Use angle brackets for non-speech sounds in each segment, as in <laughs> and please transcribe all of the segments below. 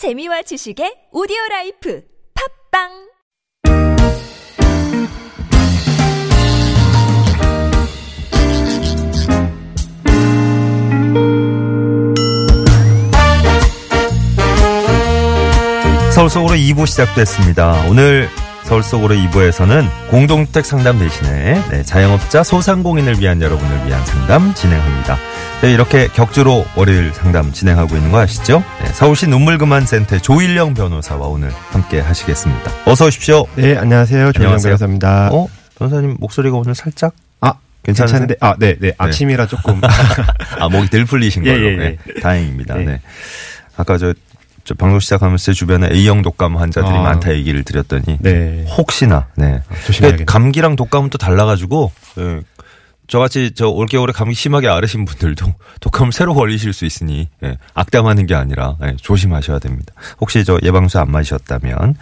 재미와 지식의 오디오 라이프 팟빵 서울 속으로 2부 시작됐습니다. 오늘 서울 속으로 2부에서는 공동주택 상담 대신에 네, 자영업자 소상공인을 위한 여러분을 위한 상담 진행합니다. 네, 이렇게 격주로 월요일 상담 진행하고 있는 거 아시죠? 네, 서울시 눈물그만센터 조일령 변호사와 오늘 함께 하시겠습니다. 어서 오십시오. 네, 안녕하세요. 안녕하세요. 변호사입니다. 어? 변호사님 목소리가 오늘 살짝 아? 괜찮은데? 아, 네, 네. 아침이라 조금. <laughs> 아, 목이 덜 풀리신 <laughs> 예, 걸로. 예, 예. 네, 다행입니다. 네. 네. 아까 저, 저 방송 시작하면서 제 주변에 A형 독감 환자들이 아. 많다 얘기를 드렸더니 네. 혹시나 네. 조심해야겠네요. 감기랑 독감은 또 달라가지고 예. 저같이 저 올겨울에 감기 심하게 앓으신 분들도 <laughs> 독감을 새로 걸리실 수 있으니 예. 악담하는 게 아니라 예, 조심하셔야 됩니다. 혹시 저 예방주사 안 맞으셨다면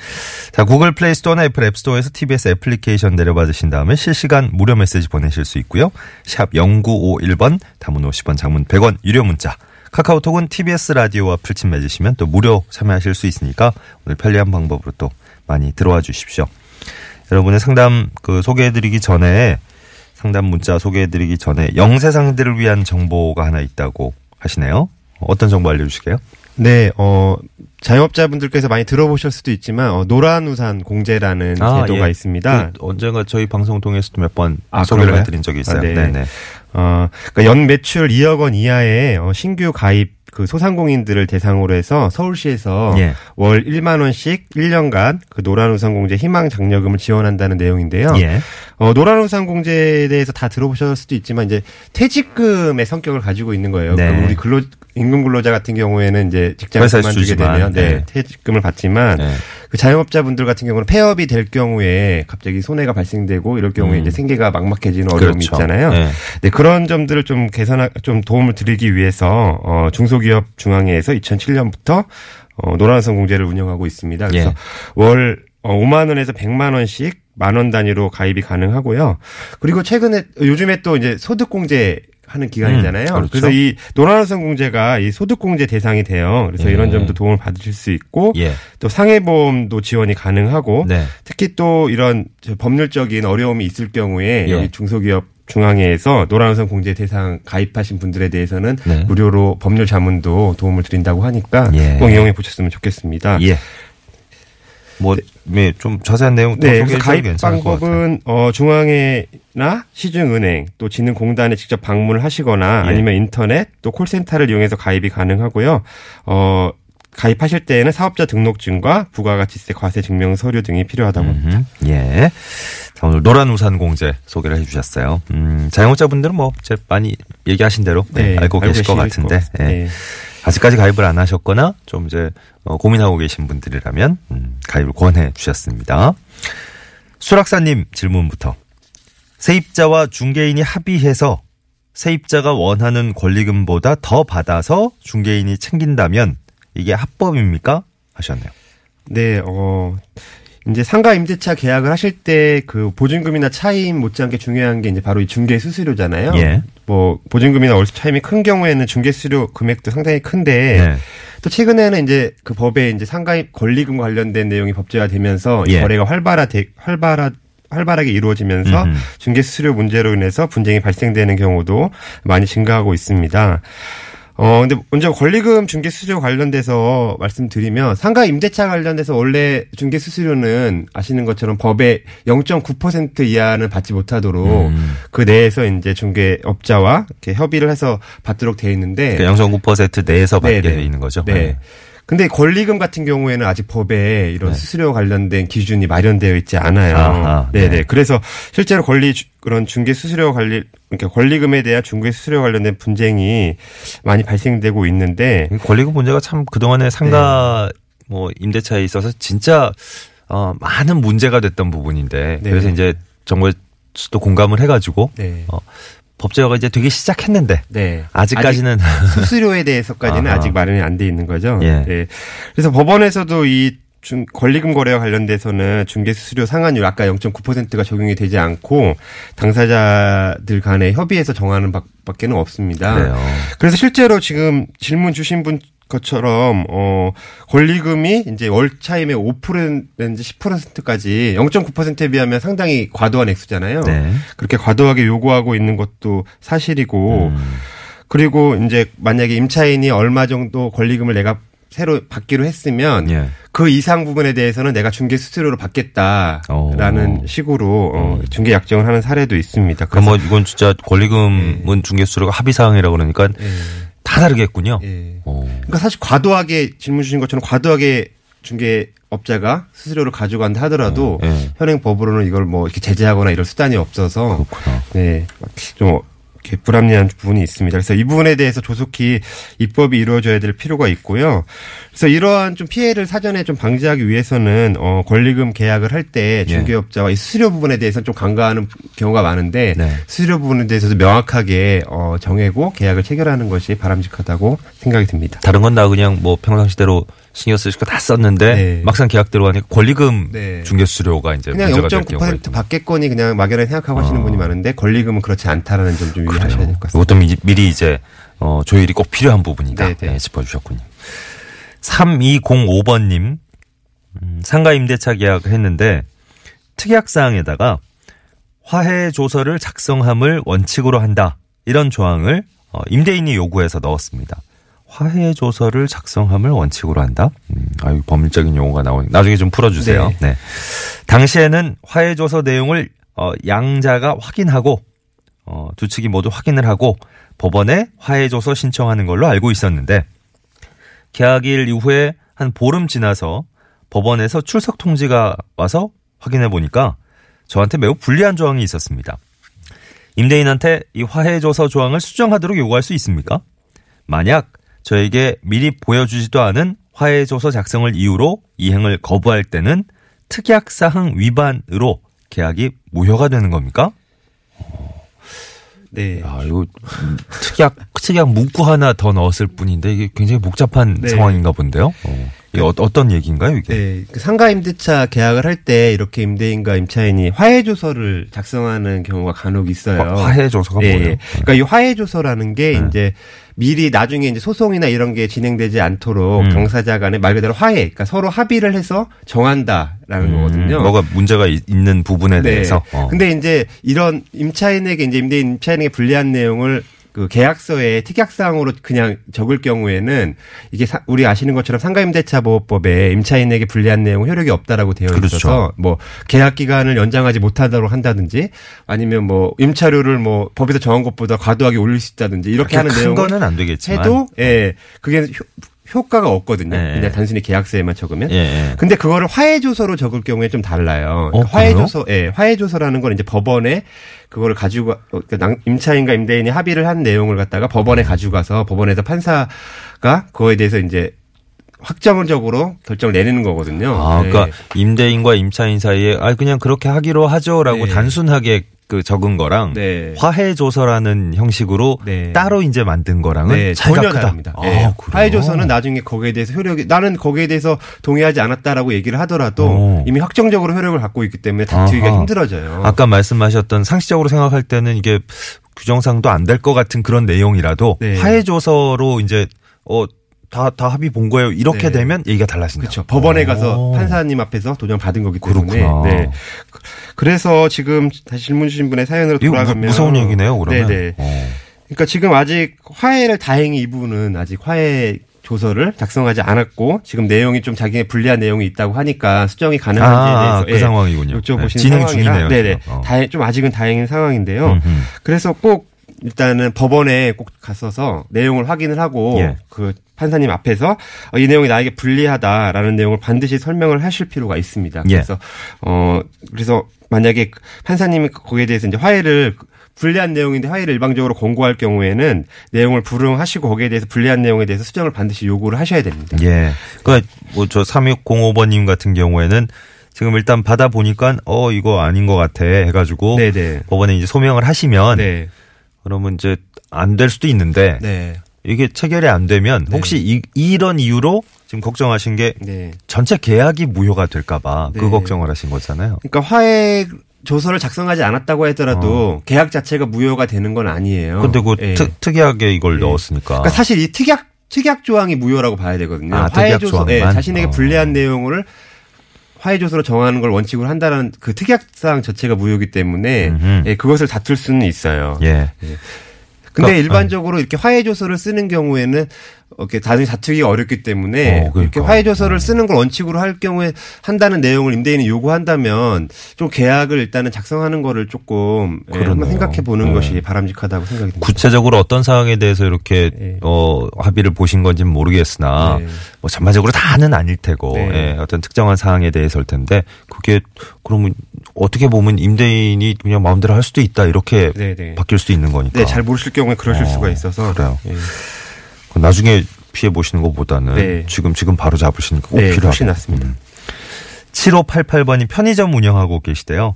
자 구글 플레이 스토어나 애플 앱스토어에서 TBS 애플리케이션 내려받으신 다음에 실시간 무료 메시지 보내실 수 있고요. 샵 0951번 단문 50원 장문 100원 유료 문자 카카오톡은 TBS 라디오와 플친 맺으시면 또 무료 참여하실 수 있으니까 오늘 편리한 방법으로 또 많이 들어와 주십시오. 여러분의 상담 그 소개해드리기 전에 상담 문자 소개해드리기 전에 영세상들을 위한 정보가 하나 있다고 하시네요. 어떤 정보 알려주실게요? 네, 어, 자영업자분들께서 많이 들어보실 수도 있지만, 어, 노란 우산 공제라는 제도가 예. 있습니다. 그 언젠가 저희 방송 통해서도 몇번 아, 소개를? 해드린 적이 있어요. 아, 네. 네네. 어, 그러니까 연 매출 2억 원 이하의 어, 신규 가입 그 소상공인들을 대상으로 해서 서울시에서 예. 월 1만 원씩 1년간 그 노란우산 공제 희망 장려금을 지원한다는 내용인데요. 예. 어, 노란우산 공제에 대해서 다 들어보셨을 수도 있지만 이제 퇴직금의 성격을 가지고 있는 거예요. 네. 그럼 우리 근로 임금 근로자 같은 경우에는 이제 직장을 그만두게 되면 네, 네. 퇴직금을 받지만 네. 그 자영업자분들 같은 경우는 폐업이 될 경우에 갑자기 손해가 발생되고 이럴 경우에 음. 이제 생계가 막막해지는 어려움이 그렇죠. 있잖아요. 네. 네, 그런 점들을 좀 개선하, 좀 도움을 드리기 위해서, 어, 중소기업 중앙회에서 2007년부터, 어, 노란선 공제를 운영하고 있습니다. 그래서 예. 월, 어, 5만 원에서 100만 원씩 만원 단위로 가입이 가능하고요. 그리고 최근에, 요즘에 또 이제 소득공제 하는 기간이잖아요. 음, 그렇죠. 그래서이 노란선 공제가 이 소득공제 대상이 돼요. 그래서 예. 이런 점도 도움을 받으실 수 있고 예. 또 상해보험도 지원이 가능하고 네. 특히 또 이런 저 법률적인 어려움이 있을 경우에 예. 여기 중소기업 중앙회에서 노란우선 공제 대상 가입하신 분들에 대해서는 네. 무료로 법률 자문도 도움을 드린다고 하니까 예. 꼭 이용해 보셨으면 좋겠습니다. 예. 뭐, 네, 좀 자세한 내용 더 네, 소개해 가입 것. 방법은 어 중앙회나 시중은행 또 진흥공단에 직접 방문을 하시거나 예. 아니면 인터넷 또 콜센터를 이용해서 가입이 가능하고요. 어 가입하실 때에는 사업자 등록증과 부가가치세 과세 증명 서류 등이 필요하다고 합니다. 음, 예. 자, 오늘 노란 우산 공제 소개를 해 주셨어요. 음, 자영업자분들은 뭐, 제 많이 얘기하신 대로 네, 알고 계실 것 같은데, 같습니다. 예. 네. 아직까지 가입을 안 하셨거나 좀 이제 어, 고민하고 계신 분들이라면 음, 가입을 권해 주셨습니다. 수락사님 질문부터 세입자와 중개인이 합의해서 세입자가 원하는 권리금보다 더 받아서 중개인이 챙긴다면 이게 합법입니까? 하셨네요. 네, 어, 이제 상가 임대차 계약을 하실 때 그 보증금이나 차임 못지않게 중요한 게 이제 바로 이 중개 수수료잖아요. 예. 뭐 보증금이나 월세 차임이 큰 경우에는 중개 수수료 금액도 상당히 큰데 네. 또 최근에는 이제 그 법에 이제 상가입 권리금 관련된 내용이 법제화되면서 이 예. 거래가 활발화 활발화 활발하게 이루어지면서 음흠. 중개 수수료 문제로 인해서 분쟁이 발생되는 경우도 많이 증가하고 있습니다. 어, 근데 먼저 권리금 중개 수수료 관련돼서 말씀드리면 상가 임대차 관련돼서 원래 중개 수수료는 아시는 것처럼 법에 0.9% 이하는 받지 못하도록 음. 그 내에서 이제 중개 업자와 이렇게 협의를 해서 받도록 돼 있는데 그러니까 0.9% 내에서 받게 네, 네. 돼 있는 거죠. 네. 근데 권리금 같은 경우에는 아직 법에 이런 네. 수수료 관련된 기준이 마련되어 있지 않아요. 아하, 네네. 네. 그래서 실제로 권리 주- 그런 중개 수수료 관리 그러니까 권리금에 대한 중개 수수료 관련된 분쟁이 많이 발생되고 있는데 이 권리금 문제가 참 그동안에 상가 뭐 임대차에 있어서 진짜 어 많은 문제가 됐던 부분인데 네. 그래서 이제 정부에도 공감을 해가지고 네. 어, 법제화가 이제 되기 시작했는데 네. 아직까지는 아직 <laughs> 수수료에 대해서까지는 아하. 아직 마련이 안 돼 있는 거죠. 예. 네. 그래서 법원에서도 이 중, 권리금 거래와 관련돼서는 중개 수수료 상한율 아까 0.9%가 적용이 되지 않고 당사자들 간에 협의해서 정하는 바, 밖에는 없습니다. 그래요. 그래서 실제로 지금 질문 주신 분 것처럼 어 권리금이 이제 월 차임의 5%인지 10%까지 0.9%에 비하면 상당히 과도한 액수잖아요. 네. 그렇게 과도하게 요구하고 있는 것도 사실이고 음. 그리고 이제 만약에 임차인이 얼마 정도 권리금을 내가 새로 받기로 했으면 예. 그 이상 부분에 대해서는 내가 중개 수수료로 받겠다라는 오. 식으로 어, 중개 약정을 하는 사례도 있습니다. 그럼 뭐 이건 진짜 권리금은 중개 수수료가 합의 사항이라 그러니까 예, 다 다르겠군요. 예. 어. 그러니까 사실 과도하게 질문 주신 것처럼 과도하게 중개 업자가 수수료를 가져간다 하더라도 예. 현행 법으로는 이걸 뭐 이렇게 제재하거나 이럴 수단이 없어서 그렇구나. 네, 좀 이렇게 불합리한 부분이 있습니다. 그래서 이 부분에 대해서 조속히 입법이 이루어져야 될 필요가 있고요. 그래서 이러한 좀 피해를 사전에 좀 방지하기 위해서는 어 권리금 계약을 할때 예. 중개업자와 이 수수료 부분에 대해서는 좀 간과하는 경우가 많은데 네. 수수료 부분에 대해서도 명확하게 어 정해고 계약을 체결하는 것이 바람직하다고 생각이 듭니다. 다른 건 다 그냥 뭐 평상시대로 신경 쓰실 거다 썼는데 네. 막상 계약 들어가니까 권리금 네. 중개수수료가 이제 그냥 문제가 될 경우가 0.9% 있고. 받겠거니 그냥 막연하게 생각하고 하시는 어. 분이 많은데 권리금은 그렇지 않다라는 점 좀 유의하셔야 될 것 같습니다. 이것도 미, 미리 이제 어, 조율이 꼭 필요한 부분이다. 네, 네. 네, 짚어주셨군요. 3205번님 음, 상가 임대차 계약을 했는데 특약사항에다가 화해 조서를 작성함을 원칙으로 한다 이런 조항을 어, 임대인이 요구해서 넣었습니다. 화해 조서를 작성함을 원칙으로 한다. 음, 아유 법률적인 용어가 나오니 나중에 좀 풀어주세요. 네. 네. 당시에는 화해 조서 내용을 어, 양자가 확인하고 어, 두 측이 모두 확인을 하고 법원에 화해 조서 신청하는 걸로 알고 있었는데 계약일 이후에 한 보름 지나서 법원에서 출석 통지가 와서 확인해 보니까 저한테 매우 불리한 조항이 있었습니다. 임대인한테 이 화해 조서 조항을 수정하도록 요구할 수 있습니까? 만약 저에게 미리 보여주지도 않은 화해 조서 작성을 이유로 이행을 거부할 때는 특약 사항 위반으로 계약이 무효가 되는 겁니까? 네. 아, 이거 음, 특약 특약 문구 하나 더 넣었을 뿐인데 이게 굉장히 복잡한 네. 상황인가 본데요. 어. 이게 어, 어떤 얘기인가요, 이게? 네, 그 상가 임대차 계약을 할 때 이렇게 임대인과 임차인이 화해 조서를 작성하는 경우가 간혹 있어요. 화- 화해 조서가 예, 뭐예요? 예. 그러니까 이 화해 조서라는 게 네. 이제 미리 나중에 이제 소송이나 이런 게 진행되지 않도록 음. 당사자 간에 말 그대로 화해, 그러니까 서로 합의를 해서 정한다라는 거거든요. 음, 뭐가 문제가 이- 있는 부분에 네. 대해서. 어. 근데 이제 이런 임차인에게 이제 임대인 임차인에게 불리한 내용을 그 계약서에 특약사항으로 그냥 적을 경우에는 이게 사- 우리 아시는 것처럼 상가임대차보호법에 임차인에게 불리한 내용은 효력이 없다라고 되어 그렇죠. 있어서 뭐 계약 기간을 연장하지 못하도록 한다든지 아니면 뭐 임차료를 뭐 법에서 정한 것보다 과도하게 올릴 수 있다든지 이렇게 하는 거는 안 되겠지만. 해도 예 그게 효, 효과가 없거든요. 네. 그냥 단순히 계약서에만 적으면. 예, 예. 근데 그거를 화해 조서로 적을 경우에 좀 달라요. 어, 화해 그래요? 조서, 예, 화해 조서라는 건 이제 법원에 그거를 가지고 그러니까 낭- 임차인과 임대인이 합의를 한 내용을 갖다가 법원에 가지고 가서 법원에서 판사가 그거에 대해서 이제 확정적으로 결정을 내리는 거거든요. 아, 네. 그러니까 임대인과 임차인 사이에 아 그냥 그렇게 하기로 하죠라고 네. 단순하게 그 적은 거랑 네. 화해 조서라는 형식으로 네. 따로 이제 만든 거랑은 네, 차이가 전혀 크다. 다릅니다. 아, 예. 그래요? 화해 조서는 나중에 거기에 대해서 효력이 나는 거기에 대해서 동의하지 않았다라고 얘기를 하더라도 오. 이미 확정적으로 효력을 갖고 있기 때문에 다투기가 아하. 힘들어져요. 아까 말씀하셨던 상식적으로 생각할 때는 이게 규정상도 안 될 것 같은 그런 내용이라도 네. 화해 조서로 이제 어 다 다 합의 본 거예요. 이렇게 네. 되면 얘기가 달라진다. 그렇죠. 법원에 가서 오. 판사님 앞에서 도장 받은 거기 때문에. 그렇구나. 네. 그래서 지금 다시 질문 주신 분의 사연으로 돌아가면 무서운 얘기네요. 그러면. 네네. 어. 그러니까 지금 아직 화해를 다행히 이분은 아직 화해 조서를 작성하지 않았고 지금 내용이 좀 자기의 불리한 내용이 있다고 하니까 수정이 가능한지에 아, 대해서 그 예, 상황이군요. 여쭤보신 네, 진행 상황이라 중이네요. 네네. 지금. 어. 다행 좀 아직은 다행인 상황인데요. 음흠. 그래서 꼭 일단은 법원에 꼭 갔어서 내용을 확인을 하고 예. 그 판사님 앞에서 어, 이 내용이 나에게 불리하다라는 내용을 반드시 설명을 하실 필요가 있습니다. 예. 그래서 어 그래서 만약에 판사님이 거기에 대해서 이제 화해를 불리한 내용인데 화해를 일방적으로 권고할 경우에는 내용을 불응하시고 거기에 대해서 불리한 내용에 대해서 수정을 반드시 요구를 하셔야 됩니다. 예. 그러니까 뭐저 3605번님 같은 경우에는 지금 일단 받아 보니까 어 이거 아닌 것 같아 해가지고 네네. 법원에 이제 소명을 하시면 네. 그러면 이제 안 될 수도 있는데 네. 이게 체결이 안 되면 네. 혹시 이, 이런 이유로 지금 걱정하신 게 네. 전체 계약이 무효가 될까봐 네. 그 걱정을 하신 거잖아요. 그러니까 화해 조서를 작성하지 않았다고 하더라도 계약 자체가 무효가 되는 건 아니에요. 근데 그 예. 특, 특이하게 이걸 예. 넣었으니까. 그러니까 사실 이 특약 특약 조항이 무효라고 봐야 되거든요. 아, 특약 화해 조서, 조항만? 예, 자신에게 어. 불리한 내용을 화해조서로 정하는 걸 원칙으로 한다는 그 특약사항 자체가 무효이기 때문에 음흠. 예, 그것을 다툴 수는 있어요. 예. 근데 그러니까, 일반적으로 이렇게 화해 조서를 쓰는 경우에는 이렇게 나중에 다투기가 어렵기 때문에 어, 그러니까. 이렇게 화해 조서를 쓰는 걸 원칙으로 할 경우에 한다는 내용을 임대인이 요구한다면 좀 계약을 일단은 작성하는 거를 조금 예. 한번 생각해 보는 네. 것이 바람직하다고 생각이 듭니다. 구체적으로 어떤 사항에 대해서 이렇게 예. 어 합의를 보신 건지는 모르겠으나 네. 뭐 전반적으로 다는 아닐 테고 네. 예, 어떤 특정한 사항에 대해서일 텐데 그게 그러면 어떻게 보면 임대인이 그냥 마음대로 할 수도 있다 이렇게 네, 네. 바뀔 수도 있는 거니까 네, 잘 모르실 경우에 그러실 어, 수가 있어서 그래요. 나중에 피해 보시는 것보다는 네. 지금 지금 바로 잡으시니까 꼭 네, 필요하고 훨씬 낫습니다. 7588번이 편의점 운영하고 계시대요.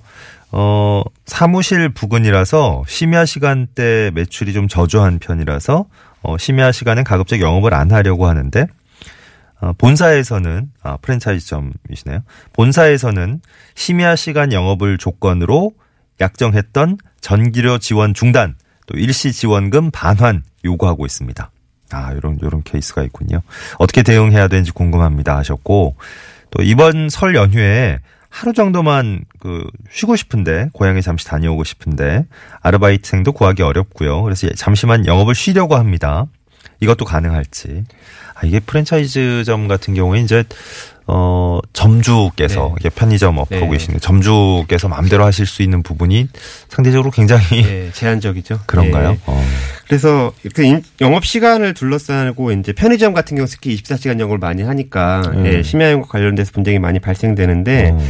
어, 사무실 부근이라서 심야 시간대 매출이 좀 저조한 편이라서 어, 심야 시간엔 가급적 영업을 안 하려고 하는데 어, 본사에서는 아 프랜차이즈점이시네요. 본사에서는 심야 시간 영업을 조건으로 약정했던 전기료 지원 중단, 또 일시 지원금 반환 요구하고 있습니다. 아, 요런 요런 케이스가 있군요. 어떻게 대응해야 되는지 궁금합니다 하셨고 또 이번 설 연휴에 하루 정도만 그 쉬고 싶은데 고향에 잠시 다녀오고 싶은데 아르바이트생도 구하기 어렵고요. 그래서 잠시만 영업을 쉬려고 합니다. 이것도 가능할지. 아, 이게 프랜차이즈점 같은 경우에 이제 어 점주께서 네. 이게 편의점 업하고 네. 계시는 점주께서 마음대로 하실 수 있는 부분이 상대적으로 굉장히 예, 제한적이죠. 그런가요? 예. 어. 그래서 그 임- 영업 시간을 둘러싸고 이제 편의점 같은 경우 특히 24시간 영업을 많이 하니까 음. 예, 심야 영업 관련돼서 분쟁이 많이 발생되는데 어.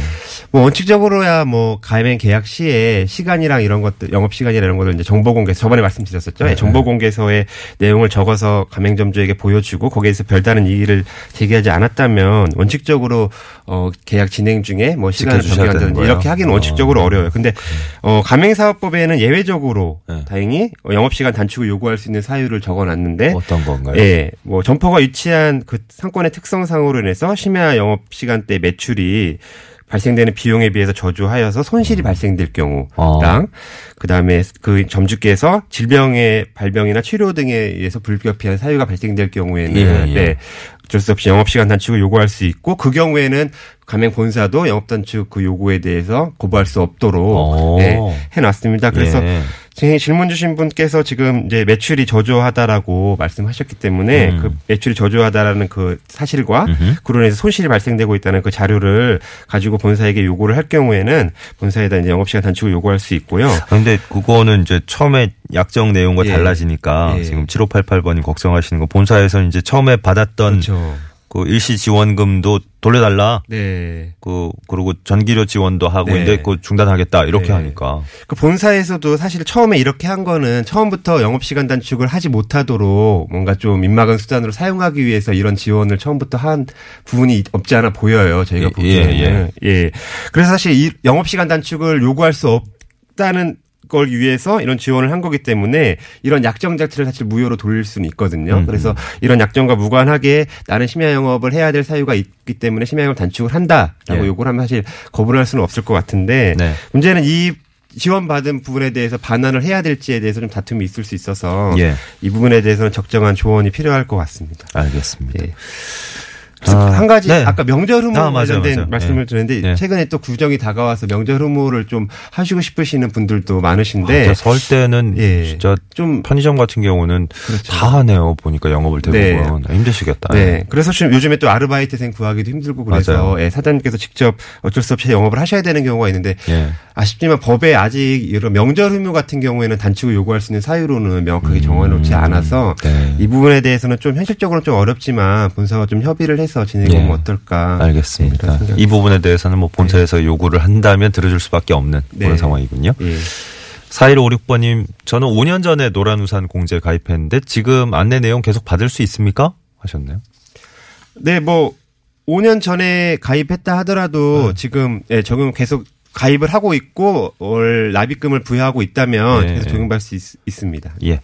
뭐 원칙적으로야 뭐 가맹 계약 시에 시간이랑 이런 것들 영업 시간이랑 이런 것들 이제 정보 공개 저번에 말씀드렸었죠. 네. 예, 정보 공개서에 내용을 적어서 가맹점주에게 보여주고 거기에서 별다른 이의를 제기하지 않았다면 원칙적으로 어 계약 진행 중에 뭐 시간을 변경한다든지? 이렇게 하기는 어. 원칙적으로 어 려워요. 근데 어 가맹 사업법에는 예외적으로 네. 다행히 어, 영업 시간 단축 을 요구할 수 있는 사유를 적어놨는데 어떤 건가요? 예, 뭐 점포가 위치한 그 상권의 특성상으로 인해서 심야 영업 시간대 매출이 발생되는 비용에 비해서 저조하여서 손실이 음. 발생될 경우랑 어. 그다음에 그 점주께서 질병의 발병이나 치료 등에 의해서 불가피한 사유가 발생될 경우에는 예, 예. 네, 어쩔 수 없이 영업 시간 단축을 요구할 수 있고 그 경우에는 가맹 본사도 영업 단축 그 요구에 대해서 고발할 수 없도록 오. 예, 해놨습니다. 그래서 예. 지금 질문 주신 분께서 지금 이제 매출이 저조하다라고 말씀하셨기 때문에 음. 그 매출이 저조하다라는 그 사실과 음흠. 그로 인해서 손실이 발생되고 있다는 그 자료를 가지고 본사에게 요구를 할 경우에는 본사에다 이제 영업 시간 단축을 요구할 수 있고요. 아, 근데 그거는 이제 처음에 약정 내용과 예. 달라지니까 예. 지금 7588번이 걱정하시는 거 본사에서 이제 처음에 받았던 그렇죠. 그 일시 지원금도 돌려달라. 네. 그 그리고 전기료 지원도 하고 네. 이제 그 중단하겠다 이렇게 네. 하니까 그 본사에서도 사실 처음에 이렇게 한 거는 처음부터 영업 시간 단축을 하지 못하도록 뭔가 좀 민망한 수단으로 사용하기 위해서 이런 지원을 처음부터 한 부분이 없지 않아 보여요. 저희가 예, 보기에는. 예, 그래서 사실 이 영업 시간 단축을 요구할 수 없다는 걸 위해서 이런 지원을 한 거기 때문에 이런 약정 자체를 사실 무효로 돌릴 수는 있거든요. 음, 그래서 이런 약정과 무관하게 나는 심야 영업을 해야 될 사유가 있기 때문에 심야 영업 단축을 한다라고 예. 요구를 하면 사실 거부를 할 수는 없을 것 같은데 네. 문제는 이 지원받은 부분에 대해서 반환을 해야 될지에 대해서 좀 다툼이 있을 수 있어서 예. 이 부분에 대해서는 적정한 조언이 필요할 것 같습니다. 알겠습니다. 예. 아, 한 가지 네. 아까 명절 후무 아, 맞아요, 관련된 맞아요. 말씀을 예. 드렸는데 예. 최근에 또 구정이 다가와서 명절 후무를 좀 하시고 싶으시는 분들도 많으신데 아, 설 때는 예. 진짜 좀 편의점 같은 경우는 그렇죠. 다 하네요. 보니까 영업을 대부분 힘드시겠다. 네. 그래서 지금 요즘에 또 아르바이트생 구하기도 힘들고 그래서. 예, 사장님께서 직접 어쩔 수 없이 영업을 하셔야 되는 경우가 있는데 예. 아쉽지만 법에 아직 이런 명절 후무 같은 경우에는 단축을 요구할 수 있는 사유로는 명확하게 정해놓지 않아서 네. 이 부분에 대해서는 좀 현실적으로는 좀 어렵지만 본사가 좀 협의를 해서 진행해보면 예. 어떨까. 알겠습니다. 네, 이 부분에 대해서는 뭐 본사에서 요구를 한다면 들어줄 수밖에 없는 네. 그런 상황이군요. 예. 4156번님, 저는 5년 전에 노란 우산 공제 가입했는데 지금 안내 내용 계속 받을 수 있습니까? 하셨네요. 네, 뭐 5년 전에 가입했다 하더라도 네. 지금 예, 적용 계속 가입을 하고 있고 월 납입금을 부여하고 있다면 네. 계속 적용받을 수 있, 습니다 예,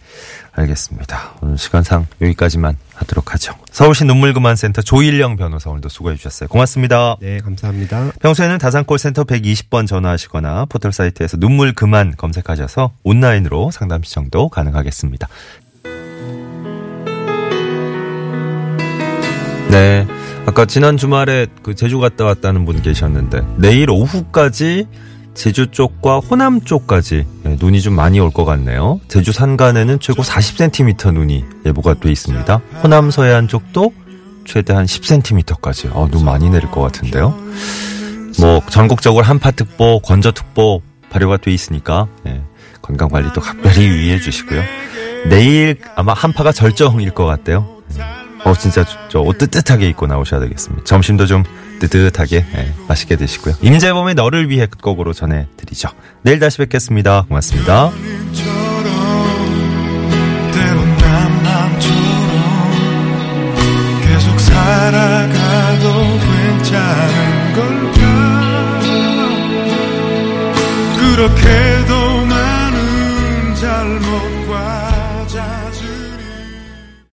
알겠습니다. 오늘 시간상 여기까지만 하도록 하죠. 서울시 눈물그만센터 조일령 변호사 오늘도 수고해 주셨어요. 고맙습니다. 네, 감사합니다. 평소에는 다산콜센터 120번 전화하시거나 포털 사이트에서 눈물 그만 검색하셔서 온라인으로 상담 시청도 가능하겠습니다. 네. 아까 지난 주말에 그 제주 갔다 왔다는 분 계셨는데 내일 오후까지 제주 쪽과 호남 쪽까지 네, 눈이 좀 많이 올 것 같네요. 제주 산간에는 최고 40cm 눈이 예보가 돼 있습니다. 호남 서해안 쪽도 최대 한 10cm까지. 어, 눈 많이 내릴 것 같은데요. 뭐 전국적으로 한파특보, 건저특보 발효가 돼 있으니까 예, 건강 관리도 각별히 유의해 주시고요. 내일 아마 한파가 절정일 것 같대요. 예. 어 진짜 저 옷 뜨뜻하게 입고 나오셔야 되겠습니다. 점심도 좀 뜨뜻하게 예, 맛있게 드시고요. 임재범의 너를 위해 끝곡으로 전해드리죠. 내일 다시 뵙겠습니다. 고맙습니다. 살아가도 괜찮은 걸까 그렇게